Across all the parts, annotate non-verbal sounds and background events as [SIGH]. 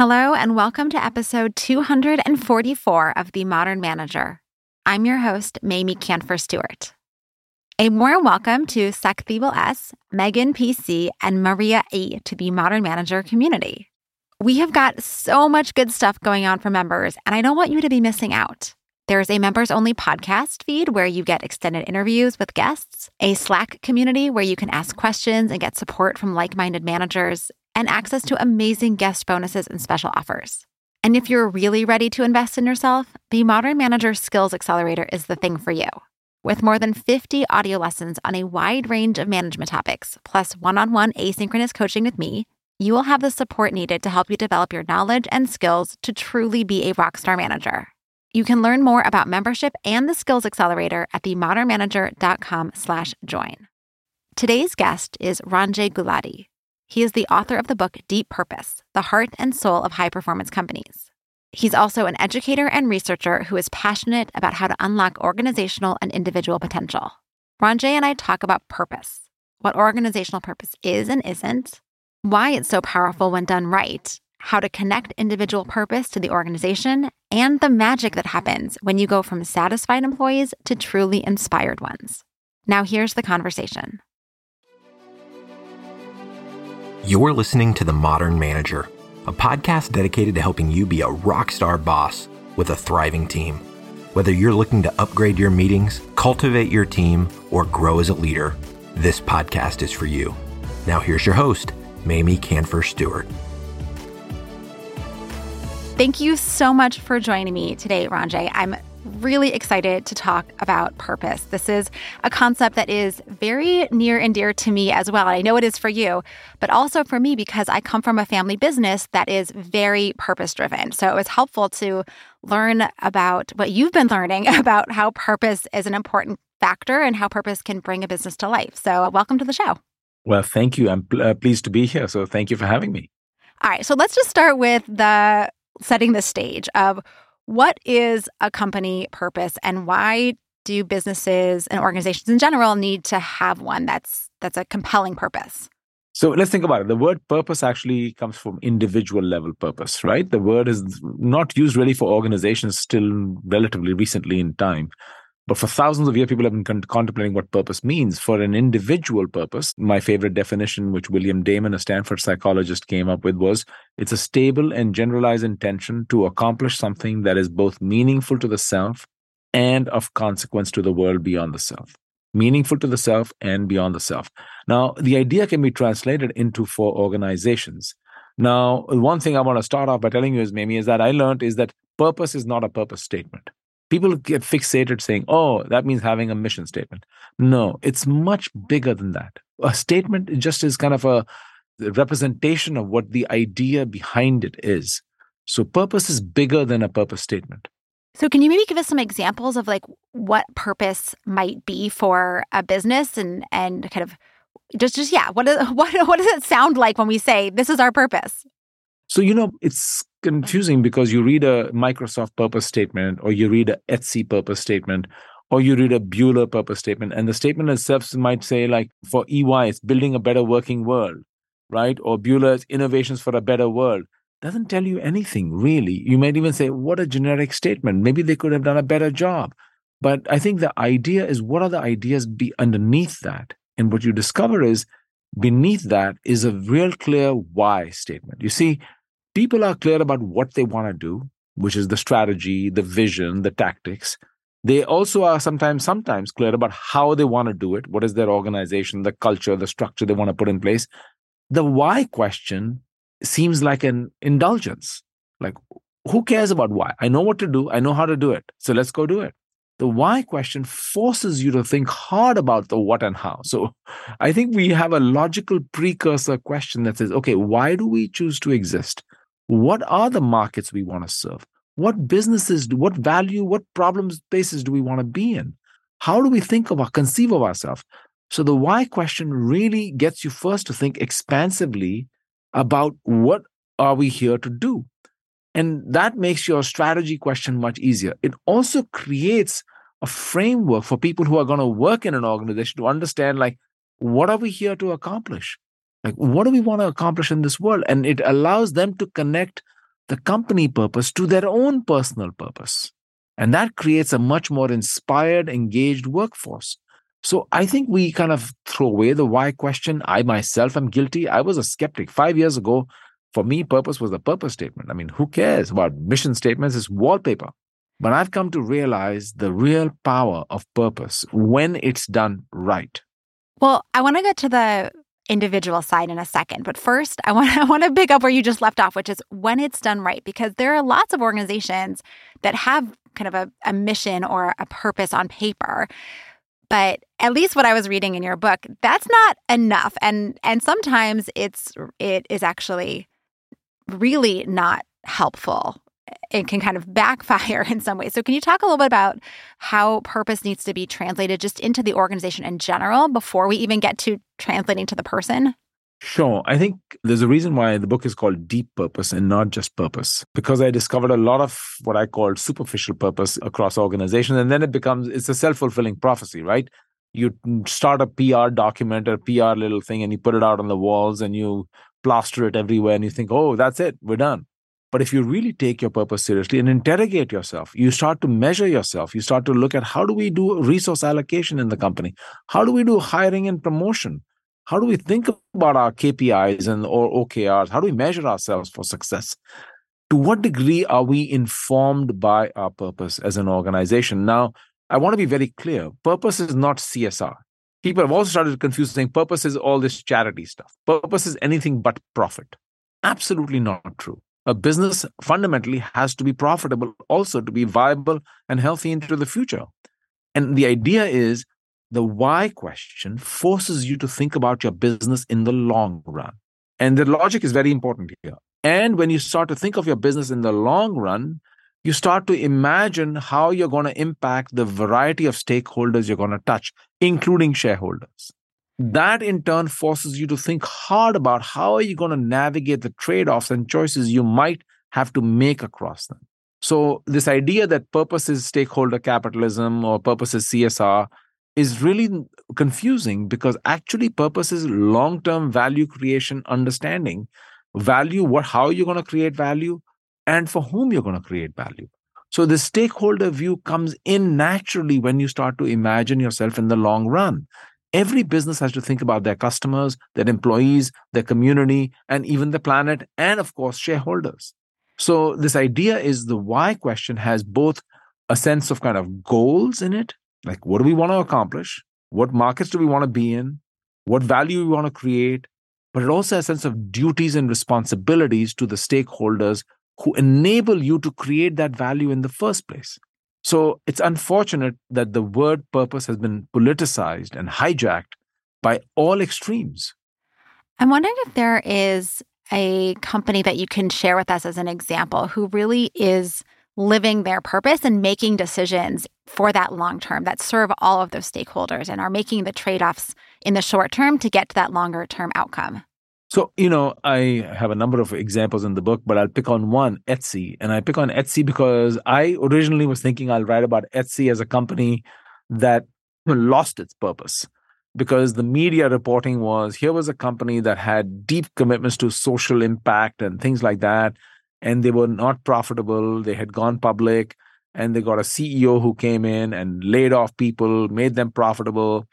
Hello, and welcome to episode 244 of The Modern Manager. I'm your host, Mamie Kanfer Stewart. A warm welcome to Sakthibal S, Megan PC, and Maria E to the Modern Manager community. We have got so much good stuff going on for members, and I don't want you to be missing out. There's a members only podcast feed where you get extended interviews with guests, a Slack community where you can ask questions and get support from like minded managers, and access to amazing guest bonuses and special offers. And if you're really ready to invest in yourself, the Modern Manager Skills Accelerator is the thing for you. With more than 50 audio lessons on a wide range of management topics, plus one on one asynchronous coaching with me, you will have the support needed to help you develop your knowledge and skills to truly be a rockstar manager. You can learn more about membership and the Skills Accelerator at themodernmanager.com slash join. Today's guest is Ranjay Gulati, he is the author of the book Deep Purpose The Heart and Soul of High Performance Companies. He's also an educator and researcher who is passionate about how to unlock organizational and individual potential. Ranjay and I talk about purpose, what organizational purpose is and isn't, why it's so powerful when done right, how to connect individual purpose to the organization, and the magic that happens when you go from satisfied employees to truly inspired ones. Now, here's the conversation. You're listening to The Modern Manager, a podcast dedicated to helping you be a rock star boss with a thriving team. Whether you're looking to upgrade your meetings, cultivate your team, or grow as a leader, this podcast is for you. Now, here's your host, Mamie Kanfer Stewart. Thank you so much for joining me today, Ranjay. I'm really excited to talk about purpose. This is a concept that is very near and dear to me as well. I know it is for you, but also for me because I come from a family business that is very purpose driven. So it was helpful to learn about what you've been learning [LAUGHS] about how purpose is an important factor and how purpose can bring a business to life. So welcome to the show. Well, thank you. I'm uh, pleased to be here. So thank you for having me. All right. So let's just start with the setting the stage of what is a company purpose and why do businesses and organizations in general need to have one that's that's a compelling purpose? So let's think about it. The word purpose actually comes from individual level purpose, right? The word is not used really for organizations still relatively recently in time. But for thousands of years, people have been con- contemplating what purpose means. For an individual purpose, my favorite definition, which William Damon, a Stanford psychologist, came up with was it's a stable and generalized intention to accomplish something that is both meaningful to the self and of consequence to the world beyond the self. Meaningful to the self and beyond the self. Now, the idea can be translated into for organizations. Now, one thing I want to start off by telling you is, Mamie, is that I learned is that purpose is not a purpose statement people get fixated saying, oh, that means having a mission statement. No, it's much bigger than that. A statement just is kind of a representation of what the idea behind it is. So purpose is bigger than a purpose statement. So can you maybe give us some examples of like what purpose might be for a business and and kind of just just yeah, what is, [LAUGHS] what what does it sound like when we say this is our purpose? So, you know, it's confusing because you read a Microsoft purpose statement or you read a Etsy purpose statement or you read a Bühler purpose statement and the statement itself might say like for EY it's building a better working world, right? Or Bühler's innovations for a better world. Doesn't tell you anything really. You might even say what a generic statement. Maybe they could have done a better job. But I think the idea is what are the ideas be underneath that? And what you discover is beneath that is a real clear why statement. You see, people are clear about what they want to do, which is the strategy, the vision, the tactics. They also are sometimes sometimes clear about how they want to do it. What is their organization, the culture, the structure they want to put in place? The why question seems like an indulgence. Like, who cares about why? I know what to do. I know how to do it. So let's go do it. The why question forces you to think hard about the what and how. So [LAUGHS] I think we have a logical precursor question that says, okay, why do we choose to exist? What are the markets we want to serve? What businesses what value what problem spaces do we want to be in? How do we think of our conceive of ourselves? So the why question really gets you first to think expansively about what are we here to do? And that makes your strategy question much easier. It also creates a framework for people who are going to work in an organization to understand like what are we here to accomplish like, what do we want to accomplish in this world? And it allows them to connect the company purpose to their own personal purpose. And that creates a much more inspired, engaged workforce. So I think we kind of throw away the why question. I myself am guilty. I was a skeptic. Five years ago, for me, purpose was a purpose statement. I mean, who cares about mission statements? It's wallpaper. But I've come to realize the real power of purpose when it's done right. Well, I want to get to the individual side in a second, but first, I want [LAUGHS] I want to pick up where you just left off, which is when it's done right, because there are lots of organizations that have kind of a, a mission or a purpose on paper, but at least what I was reading in your book, that's not enough, and and sometimes it's it is actually really not helpful it can kind of backfire [LAUGHS] in some ways. So, can you talk a little bit about how purpose needs to be translated just into the organization in general before we even get to translating to the person? Sure. I think there's a reason why the book is called Deep Purpose and not just Purpose, because I discovered a lot of what I called superficial purpose across organizations. And then it becomes, it's a self fulfilling prophecy, right? You start a PR document or PR little thing and you put it out on the walls and you plaster it everywhere and you think, oh, that's it, we're done. But if you really take your purpose seriously and interrogate yourself, you start to measure yourself. You start to look at how do we do resource allocation in the company? How do we do hiring and promotion? How do we think about our KPIs and or OKRs? How do we measure ourselves for success? To what degree are we informed by our purpose as an organization? Now, I want to be very clear. Purpose is not CSR. People have also started to confuse saying purpose is all this charity stuff. Purpose is anything but profit. Absolutely not true a business fundamentally has to be profitable also to be viable and healthy into the future. And the idea is the why question forces you to think about your business in the long run. And the logic is very important here. And when you start to think of your business in the long run, you start to imagine how you're going to impact the variety of stakeholders you're going to touch, including shareholders that in turn forces you to think hard about how are you going to navigate the trade-offs and choices you might have to make across them. So this idea that purpose is stakeholder capitalism or purpose is csr is really confusing because actually purpose is long-term value creation understanding value what how you're going to create value and for whom you're going to create value. So the stakeholder view comes in naturally when you start to imagine yourself in the long run Every business has to think about their customers, their employees, their community, and even the planet, and of course, shareholders. So, this idea is the why question has both a sense of kind of goals in it, like what do we want to accomplish? What markets do we want to be in? What value we want to create? But it also has a sense of duties and responsibilities to the stakeholders who enable you to create that value in the first place. So it's unfortunate that the word purpose has been politicized and hijacked by all extremes. I'm wondering if there is a company that you can share with us as an example who really is living their purpose and making decisions for that long term that serve all of those stakeholders and are making the trade offs in the short term to get to that longer term outcome. So, you know, I have a number of examples in the book, but I'll pick on one, Etsy. And I pick on Etsy because I originally was thinking I'll write about Etsy as a company that lost its purpose because the media reporting was here was a company that had deep commitments to social impact and things like that. And they were not profitable. They had gone public and they got a CEO who came in and laid off people, made them profitable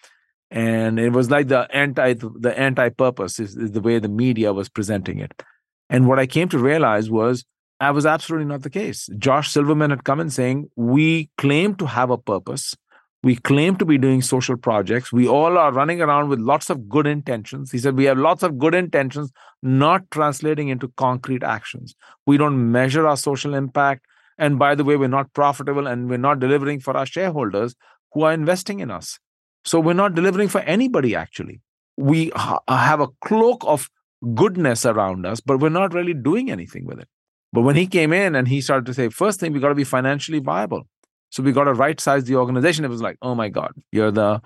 and it was like the anti the anti purpose is, is the way the media was presenting it. And what i came to realize was i was absolutely not the case. Josh Silverman had come in saying we claim to have a purpose. We claim to be doing social projects. We all are running around with lots of good intentions. He said we have lots of good intentions not translating into concrete actions. We don't measure our social impact. And by the way we're not profitable and we're not delivering for our shareholders who are investing in us so we're not delivering for anybody, actually. We ha- have a cloak of goodness around us, but we're not really doing anything with it. But when he came in and he started to say, first thing, we got to be financially viable. So we got to right size the organization. It was like, oh my God, you're the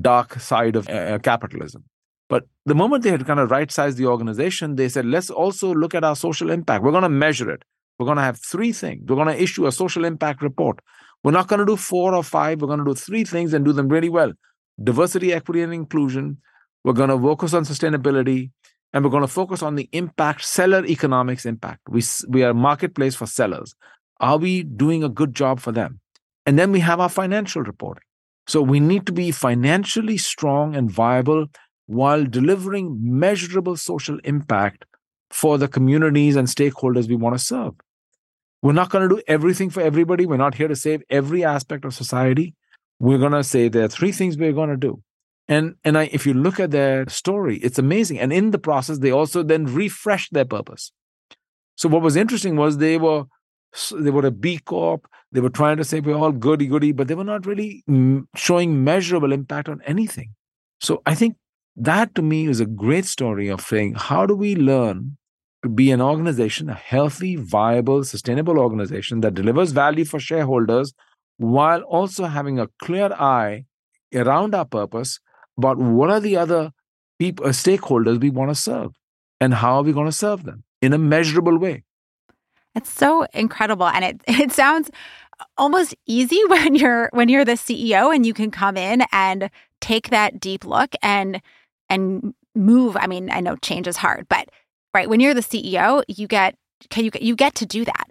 dark side of uh, capitalism. But the moment they had kind of right sized the organization, they said, let's also look at our social impact. We're going to measure it. We're going to have three things. We're going to issue a social impact report. We're not going to do four or five. We're going to do three things and do them really well diversity, equity, and inclusion. We're going to focus on sustainability and we're going to focus on the impact, seller economics impact. We, we are a marketplace for sellers. Are we doing a good job for them? And then we have our financial reporting. So we need to be financially strong and viable while delivering measurable social impact for the communities and stakeholders we want to serve. We're not going to do everything for everybody. We're not here to save every aspect of society. We're going to say there are three things we're going to do. And, and I, if you look at their story, it's amazing. And in the process, they also then refreshed their purpose. So what was interesting was they were they were a B Corp. They were trying to say we're all goody goody, but they were not really showing measurable impact on anything. So I think that to me is a great story of saying how do we learn to be an organization, a healthy, viable, sustainable organization that delivers value for shareholders while also having a clear eye around our purpose about what are the other people, uh, stakeholders we want to serve and how are we going to serve them in a measurable way. It's so incredible and it [LAUGHS] it sounds almost easy [LAUGHS] when you're when you're the CEO and you can come in and take that deep look and and move. I mean, I know change is hard, but right when you're the CEO, you get you you get to do that.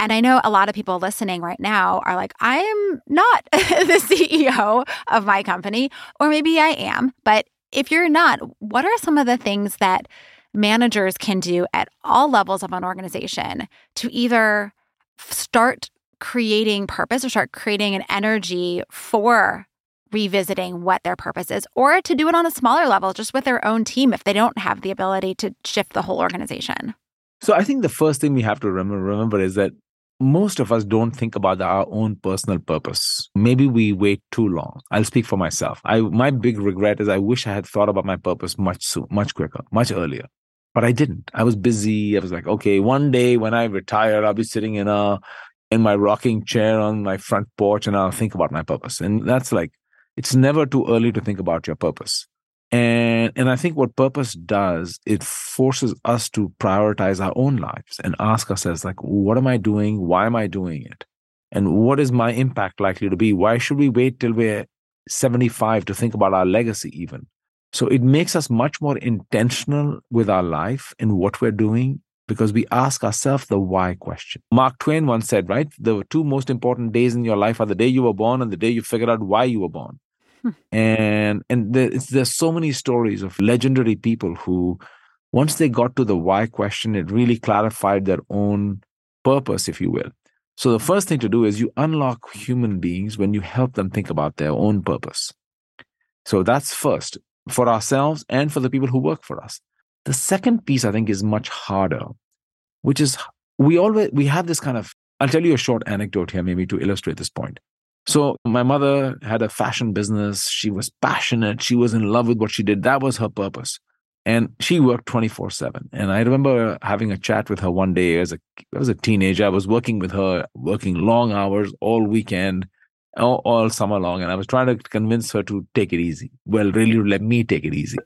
And I know a lot of people listening right now are like, I am not [LAUGHS] the CEO of my company, or maybe I am. But if you're not, what are some of the things that managers can do at all levels of an organization to either start creating purpose or start creating an energy for revisiting what their purpose is, or to do it on a smaller level, just with their own team if they don't have the ability to shift the whole organization? So I think the first thing we have to remember, remember is that most of us don't think about our own personal purpose. Maybe we wait too long. I'll speak for myself. I my big regret is I wish I had thought about my purpose much soon, much quicker, much earlier. But I didn't. I was busy. I was like, okay, one day when I retire, I'll be sitting in a in my rocking chair on my front porch and I'll think about my purpose. And that's like it's never too early to think about your purpose. And and I think what purpose does, it forces us to prioritize our own lives and ask ourselves, like, what am I doing? Why am I doing it? And what is my impact likely to be? Why should we wait till we're 75 to think about our legacy, even? So it makes us much more intentional with our life and what we're doing because we ask ourselves the why question. Mark Twain once said, right? The two most important days in your life are the day you were born and the day you figured out why you were born. And and there's, there's so many stories of legendary people who, once they got to the why question, it really clarified their own purpose, if you will. So the first thing to do is you unlock human beings when you help them think about their own purpose. So that's first for ourselves and for the people who work for us. The second piece I think is much harder, which is we always we have this kind of I'll tell you a short anecdote here maybe to illustrate this point. So my mother had a fashion business. She was passionate. She was in love with what she did. That was her purpose. And she worked 24 7. And I remember having a chat with her one day as a, I was a teenager. I was working with her, working long hours all weekend, all, all summer long. And I was trying to convince her to take it easy. Well, really let me take it easy.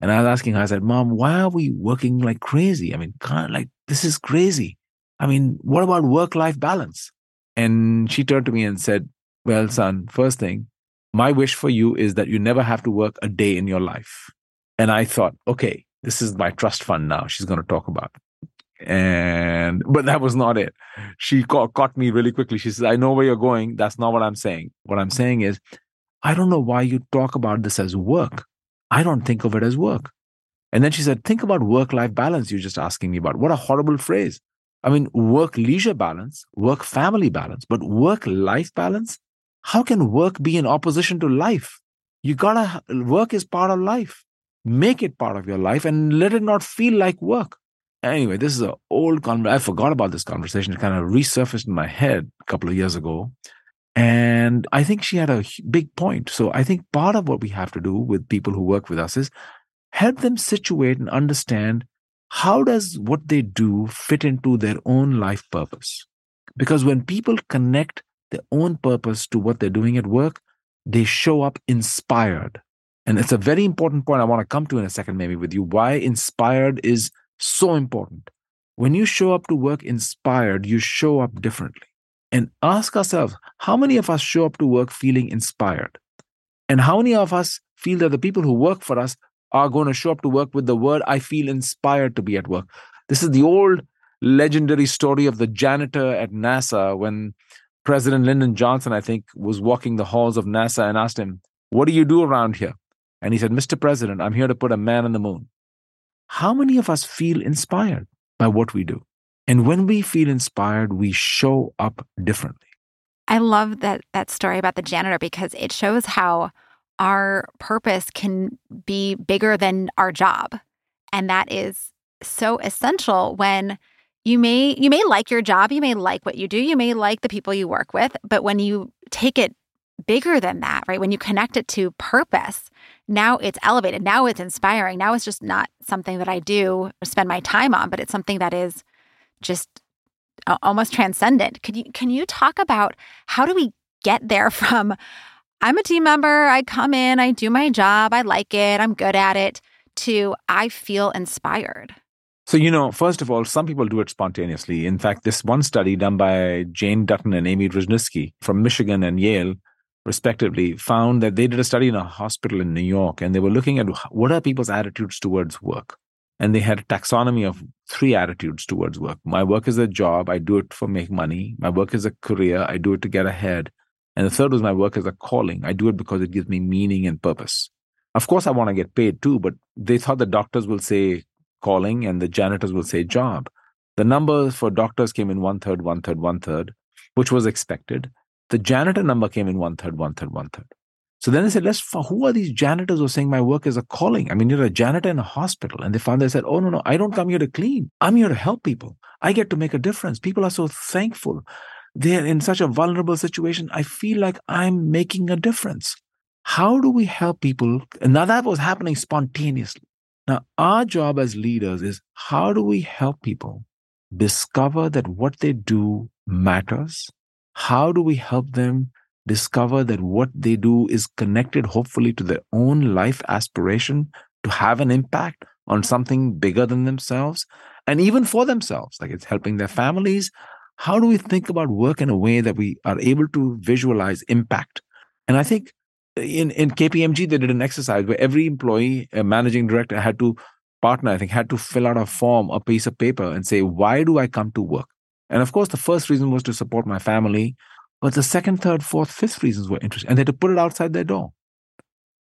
And I was asking her, I said, Mom, why are we working like crazy? I mean, like, this is crazy. I mean, what about work life balance? And she turned to me and said, well, son, first thing, my wish for you is that you never have to work a day in your life. And I thought, okay, this is my trust fund now. She's going to talk about. And, but that was not it. She caught, caught me really quickly. She says, I know where you're going. That's not what I'm saying. What I'm saying is, I don't know why you talk about this as work. I don't think of it as work. And then she said, Think about work life balance you're just asking me about. What a horrible phrase. I mean, work leisure balance, work family balance, but work life balance? How can work be in opposition to life? You gotta, work is part of life. Make it part of your life and let it not feel like work. Anyway, this is an old conversation. I forgot about this conversation. It kind of resurfaced in my head a couple of years ago. And I think she had a big point. So I think part of what we have to do with people who work with us is help them situate and understand how does what they do fit into their own life purpose. Because when people connect their own purpose to what they're doing at work, they show up inspired. And it's a very important point I want to come to in a second, maybe with you. Why inspired is so important. When you show up to work inspired, you show up differently. And ask ourselves how many of us show up to work feeling inspired? And how many of us feel that the people who work for us are going to show up to work with the word, I feel inspired to be at work. This is the old legendary story of the janitor at NASA when President Lyndon Johnson, I think, was walking the halls of NASA and asked him, What do you do around here? And he said, Mr. President, I'm here to put a man on the moon. How many of us feel inspired by what we do? And when we feel inspired, we show up differently. I love that that story about the janitor because it shows how our purpose can be bigger than our job. And that is so essential when you may you may like your job, you may like what you do, you may like the people you work with, but when you take it bigger than that, right? When you connect it to purpose, now it's elevated. Now it's inspiring. Now it's just not something that I do spend my time on, but it's something that is just almost transcendent. Could you can you talk about how do we get there from I'm a team member, I come in, I do my job, I like it, I'm good at it, to I feel inspired? So, you know, first of all, some people do it spontaneously. In fact, this one study done by Jane Dutton and Amy Wrzesniewski from Michigan and Yale, respectively, found that they did a study in a hospital in New York and they were looking at what are people's attitudes towards work. And they had a taxonomy of three attitudes towards work. My work is a job, I do it for make money. My work is a career, I do it to get ahead. And the third was my work is a calling. I do it because it gives me meaning and purpose. Of course, I want to get paid too, but they thought the doctors will say calling and the janitors will say job. The numbers for doctors came in one third, one third, one third, which was expected. The janitor number came in one third, one third, one third. So then they said, let's, who are these janitors who are saying my work is a calling? I mean, you're a janitor in a hospital. And they found, they said, oh, no, no, I don't come here to clean. I'm here to help people. I get to make a difference. People are so thankful. They're in such a vulnerable situation. I feel like I'm making a difference. How do we help people? And now that was happening spontaneously. Now, our job as leaders is how do we help people discover that what they do matters? How do we help them discover that what they do is connected, hopefully, to their own life aspiration to have an impact on something bigger than themselves and even for themselves? Like it's helping their families. How do we think about work in a way that we are able to visualize impact? And I think in, in KPMG, they did an exercise where every employee, a managing director, had to partner, I think, had to fill out a form, a piece of paper, and say, why do I come to work? And of course, the first reason was to support my family, but the second, third, fourth, fifth reasons were interesting, and they had to put it outside their door.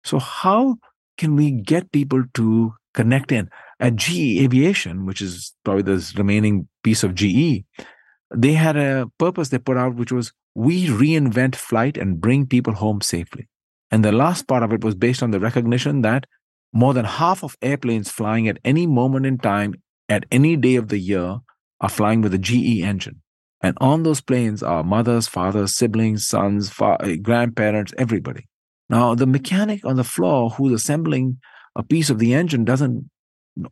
So, how can we get people to connect in? At GE Aviation, which is probably the remaining piece of GE, they had a purpose they put out, which was we reinvent flight and bring people home safely. And the last part of it was based on the recognition that more than half of airplanes flying at any moment in time, at any day of the year, are flying with a GE engine. And on those planes are mothers, fathers, siblings, sons, fa- eh, grandparents, everybody. Now, the mechanic on the floor who's assembling a piece of the engine doesn't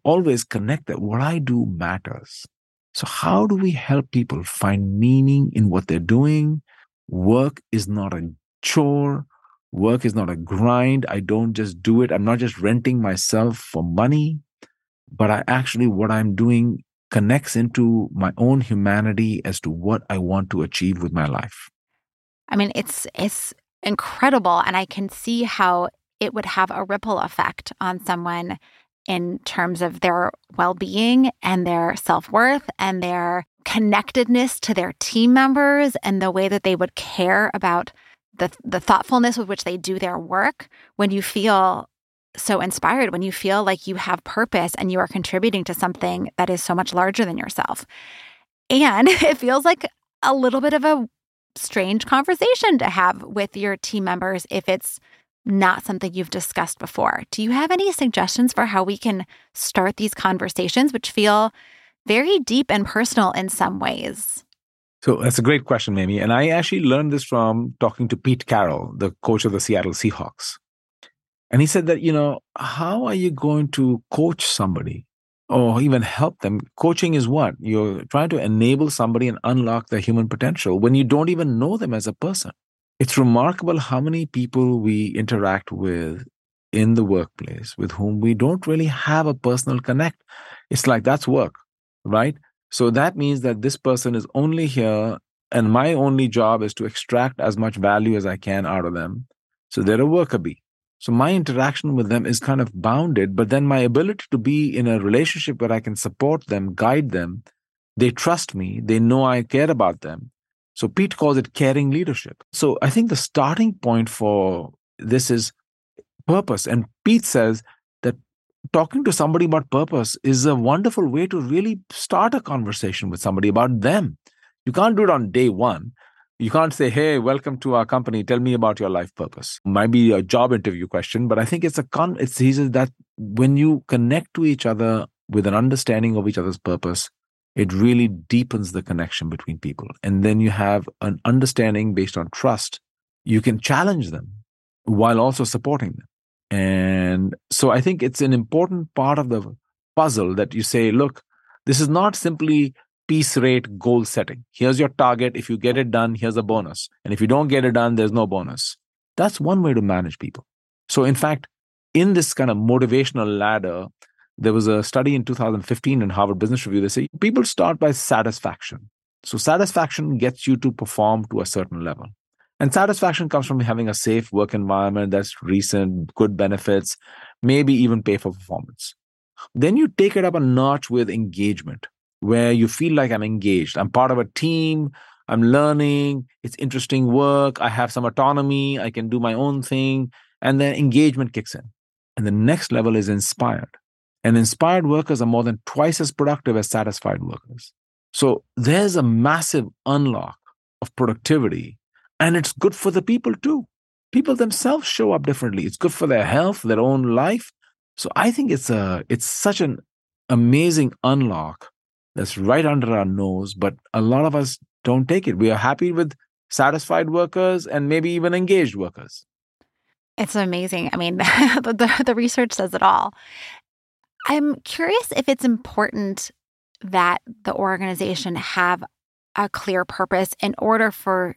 always connect that what I do matters. So, how do we help people find meaning in what they're doing? Work is not a chore. Work is not a grind. I don't just do it. I'm not just renting myself for money, but I actually, what I'm doing connects into my own humanity as to what I want to achieve with my life. I mean, it's, it's incredible. And I can see how it would have a ripple effect on someone in terms of their well being and their self worth and their connectedness to their team members and the way that they would care about the the thoughtfulness with which they do their work when you feel so inspired when you feel like you have purpose and you are contributing to something that is so much larger than yourself and [LAUGHS] it feels like a little bit of a strange conversation to have with your team members if it's not something you've discussed before. Do you have any suggestions for how we can start these conversations, which feel very deep and personal in some ways? So that's a great question, Mamie. And I actually learned this from talking to Pete Carroll, the coach of the Seattle Seahawks. And he said that, you know, how are you going to coach somebody or even help them? Coaching is what? You're trying to enable somebody and unlock their human potential when you don't even know them as a person. It's remarkable how many people we interact with in the workplace with whom we don't really have a personal connect. It's like that's work, right? So that means that this person is only here, and my only job is to extract as much value as I can out of them. So they're a worker bee. So my interaction with them is kind of bounded, but then my ability to be in a relationship where I can support them, guide them, they trust me, they know I care about them. So Pete calls it caring leadership. So I think the starting point for this is purpose. And Pete says talking to somebody about purpose is a wonderful way to really start a conversation with somebody about them. You can't do it on day one. You can't say, "Hey, welcome to our company. Tell me about your life purpose." Might be a job interview question, but I think it's a con. It's says that when you connect to each other with an understanding of each other's purpose, it really deepens the connection between people, and then you have an understanding based on trust. You can challenge them while also supporting them, and so I think it's an important part of the puzzle that you say, "Look, this is not simply piece rate goal setting. Here's your target. If you get it done, here's a bonus. And if you don't get it done, there's no bonus. That's one way to manage people. So, in fact, in this kind of motivational ladder, there was a study in 2015 in Harvard Business Review. They say people start by satisfaction. So, satisfaction gets you to perform to a certain level. And satisfaction comes from having a safe work environment that's recent, good benefits, maybe even pay for performance. Then you take it up a notch with engagement where you feel like I'm engaged. I'm part of a team. I'm learning. It's interesting work. I have some autonomy. I can do my own thing. And then engagement kicks in. And the next level is inspired. And inspired workers are more than twice as productive as satisfied workers. So there's a massive unlock of productivity. And it's good for the people too. People themselves show up differently. It's good for their health, their own life. So I think it's a it's such an amazing unlock that's right under our nose, but a lot of us don't take it. We are happy with satisfied workers and maybe even engaged workers. It's amazing. I mean, [LAUGHS] the, the research says it all. I'm curious if it's important that the organization have a clear purpose in order for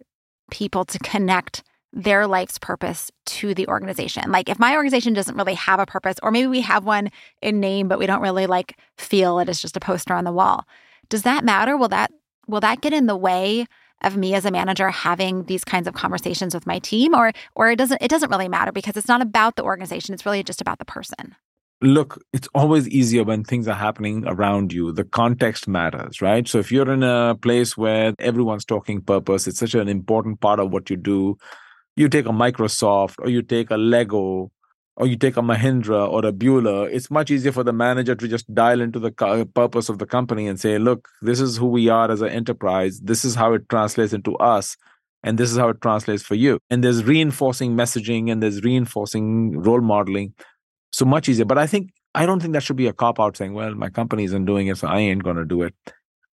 people to connect their life's purpose to the organization. Like if my organization doesn't really have a purpose, or maybe we have one in name, but we don't really like feel it as just a poster on the wall. Does that matter? Will that will that get in the way of me as a manager having these kinds of conversations with my team? Or or it doesn't it doesn't really matter because it's not about the organization. It's really just about the person. Look, it's always easier when things are happening around you. The context matters, right? So if you're in a place where everyone's talking purpose, it's such an important part of what you do you take a Microsoft or you take a Lego or you take a Mahindra or a Bühler, it's much easier for the manager to just dial into the purpose of the company and say, look, this is who we are as an enterprise. This is how it translates into us. And this is how it translates for you. And there's reinforcing messaging and there's reinforcing role modeling. So much easier. But I think, I don't think that should be a cop out saying, well, my company isn't doing it, so I ain't going to do it.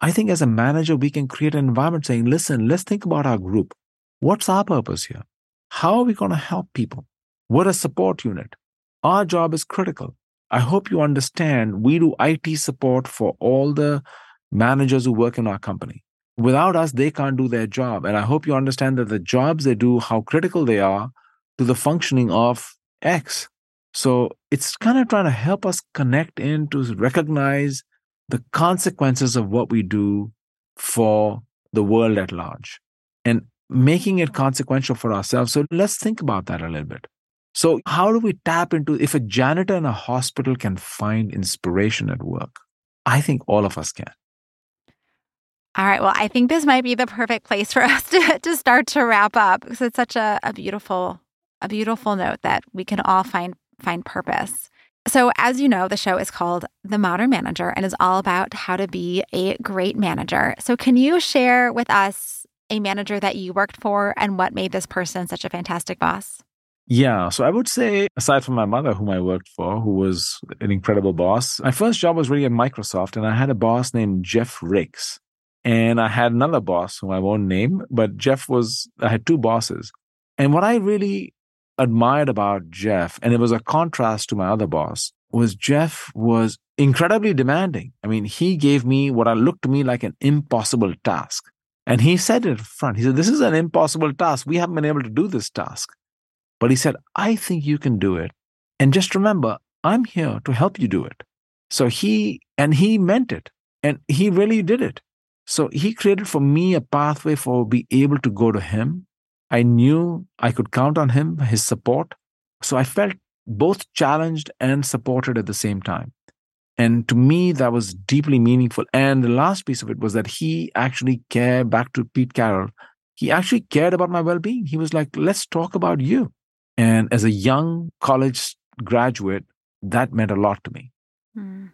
I think as a manager, we can create an environment saying, listen, let's think about our group. What's our purpose here? How are we going to help people? We're a support unit. Our job is critical. I hope you understand we do IT support for all the managers who work in our company. Without us, they can't do their job. And I hope you understand that the jobs they do, how critical they are to the functioning of X. So it's kind of trying to help us connect in to recognize the consequences of what we do for the world at large. And making it consequential for ourselves. So let's think about that a little bit. So, how do we tap into if a janitor in a hospital can find inspiration at work? I think all of us can. All right. Well, I think this might be the perfect place for [LAUGHS] us to, to start to wrap up because it's such a, a beautiful, a beautiful note that we can all find find purpose. So, as you know, the show is called The Modern Manager and is all about how to be a great manager. So, can you share with us a manager that you worked for and what made this person such a fantastic boss? Yeah, so I would say, aside from my mother, whom I worked for, who was an incredible boss, my first job was really at Microsoft, and I had a boss named Jeff Ricks. And I had another boss whom I won't name, but Jeff was, I had two bosses. And what I really admired about Jeff, and it was a contrast to my other boss, was Jeff was incredibly demanding. I mean, he gave me what I looked to me like an impossible task. And he said it front. He said, This is an impossible task. We haven't been able to do this task. But he said, I think you can do it. And just remember, I'm here to help you do it. So he, and he meant it. And he really did it. So he created for me a pathway for be able to go to him. I knew I could count on him, his support. So I felt both challenged and supported at the same time. And to me, that was deeply meaningful. And the last piece of it was that he actually cared back to Pete Carroll. He actually cared about my well being. He was like, let's talk about you. And as a young college graduate, that meant a lot to me. Mm,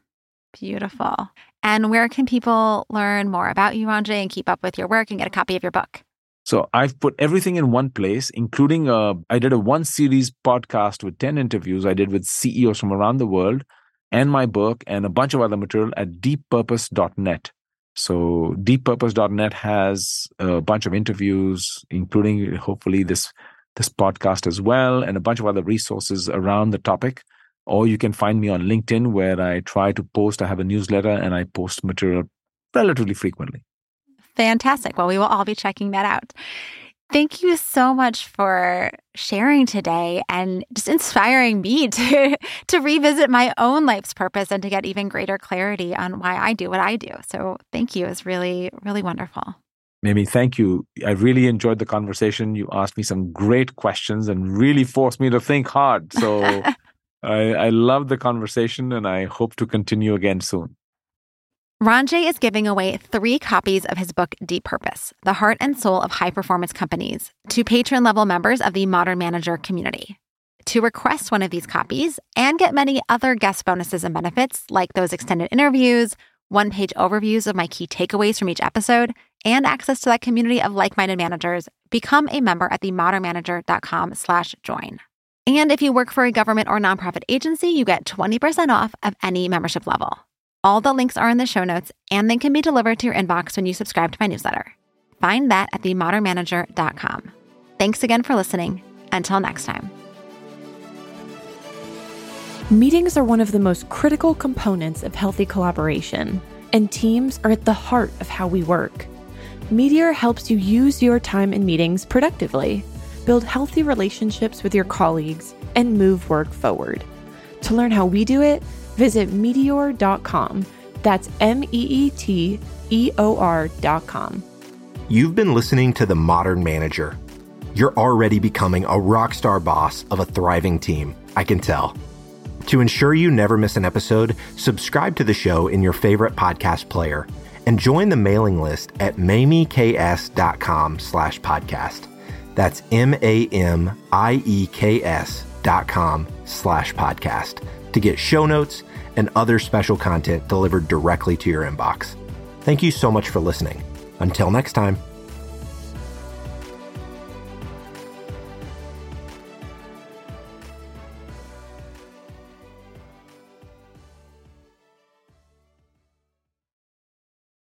beautiful. And where can people learn more about you, Ranjay, and keep up with your work and get a copy of your book? So I've put everything in one place, including a, uh, I did a one series podcast with 10 interviews I did with CEOs from around the world and my book and a bunch of other material at deeppurpose.net. So deeppurpose.net has a bunch of interviews, including hopefully this this podcast as well, and a bunch of other resources around the topic. Or you can find me on LinkedIn where I try to post. I have a newsletter and I post material relatively frequently. Fantastic. Well, we will all be checking that out. Thank you so much for sharing today and just inspiring me [LAUGHS] to to revisit my own life's purpose and to get even greater clarity on why I do what I do. So thank you. It's really, really wonderful. Mimi, thank you. I really enjoyed the conversation. You asked me some great questions and really forced me to think hard. So [LAUGHS] I, I love the conversation and I hope to continue again soon. Ranjay is giving away three copies of his book, Deep Purpose The Heart and Soul of High Performance Companies, to patron level members of the Modern Manager community. To request one of these copies and get many other guest bonuses and benefits, like those extended interviews, one page overviews of my key takeaways from each episode, and access to that community of like minded managers, become a member at themodernmanager.com slash join. And if you work for a government or nonprofit agency, you get 20% off of any membership level. All the links are in the show notes and they can be delivered to your inbox when you subscribe to my newsletter. Find that at themodernmanager.com. Thanks again for listening. Until next time. Meetings are one of the most critical components of healthy collaboration, and teams are at the heart of how we work. Meeteor helps you use your time in meetings productively, build healthy relationships with your colleagues, and move work forward. To learn how we do it, Visit meeteor.com. That's M E E T E O R.com. You've been listening to The Modern Manager. You're already becoming a rock star boss of a thriving team, I can tell. To ensure you never miss an episode, subscribe to the show in your favorite podcast player and join the mailing list at mamieks.com slash podcast. That's M-A-M-I-E-K-S com slash podcast to get show notes and other special content delivered directly to your inbox. Thank you so much for listening. Until next time.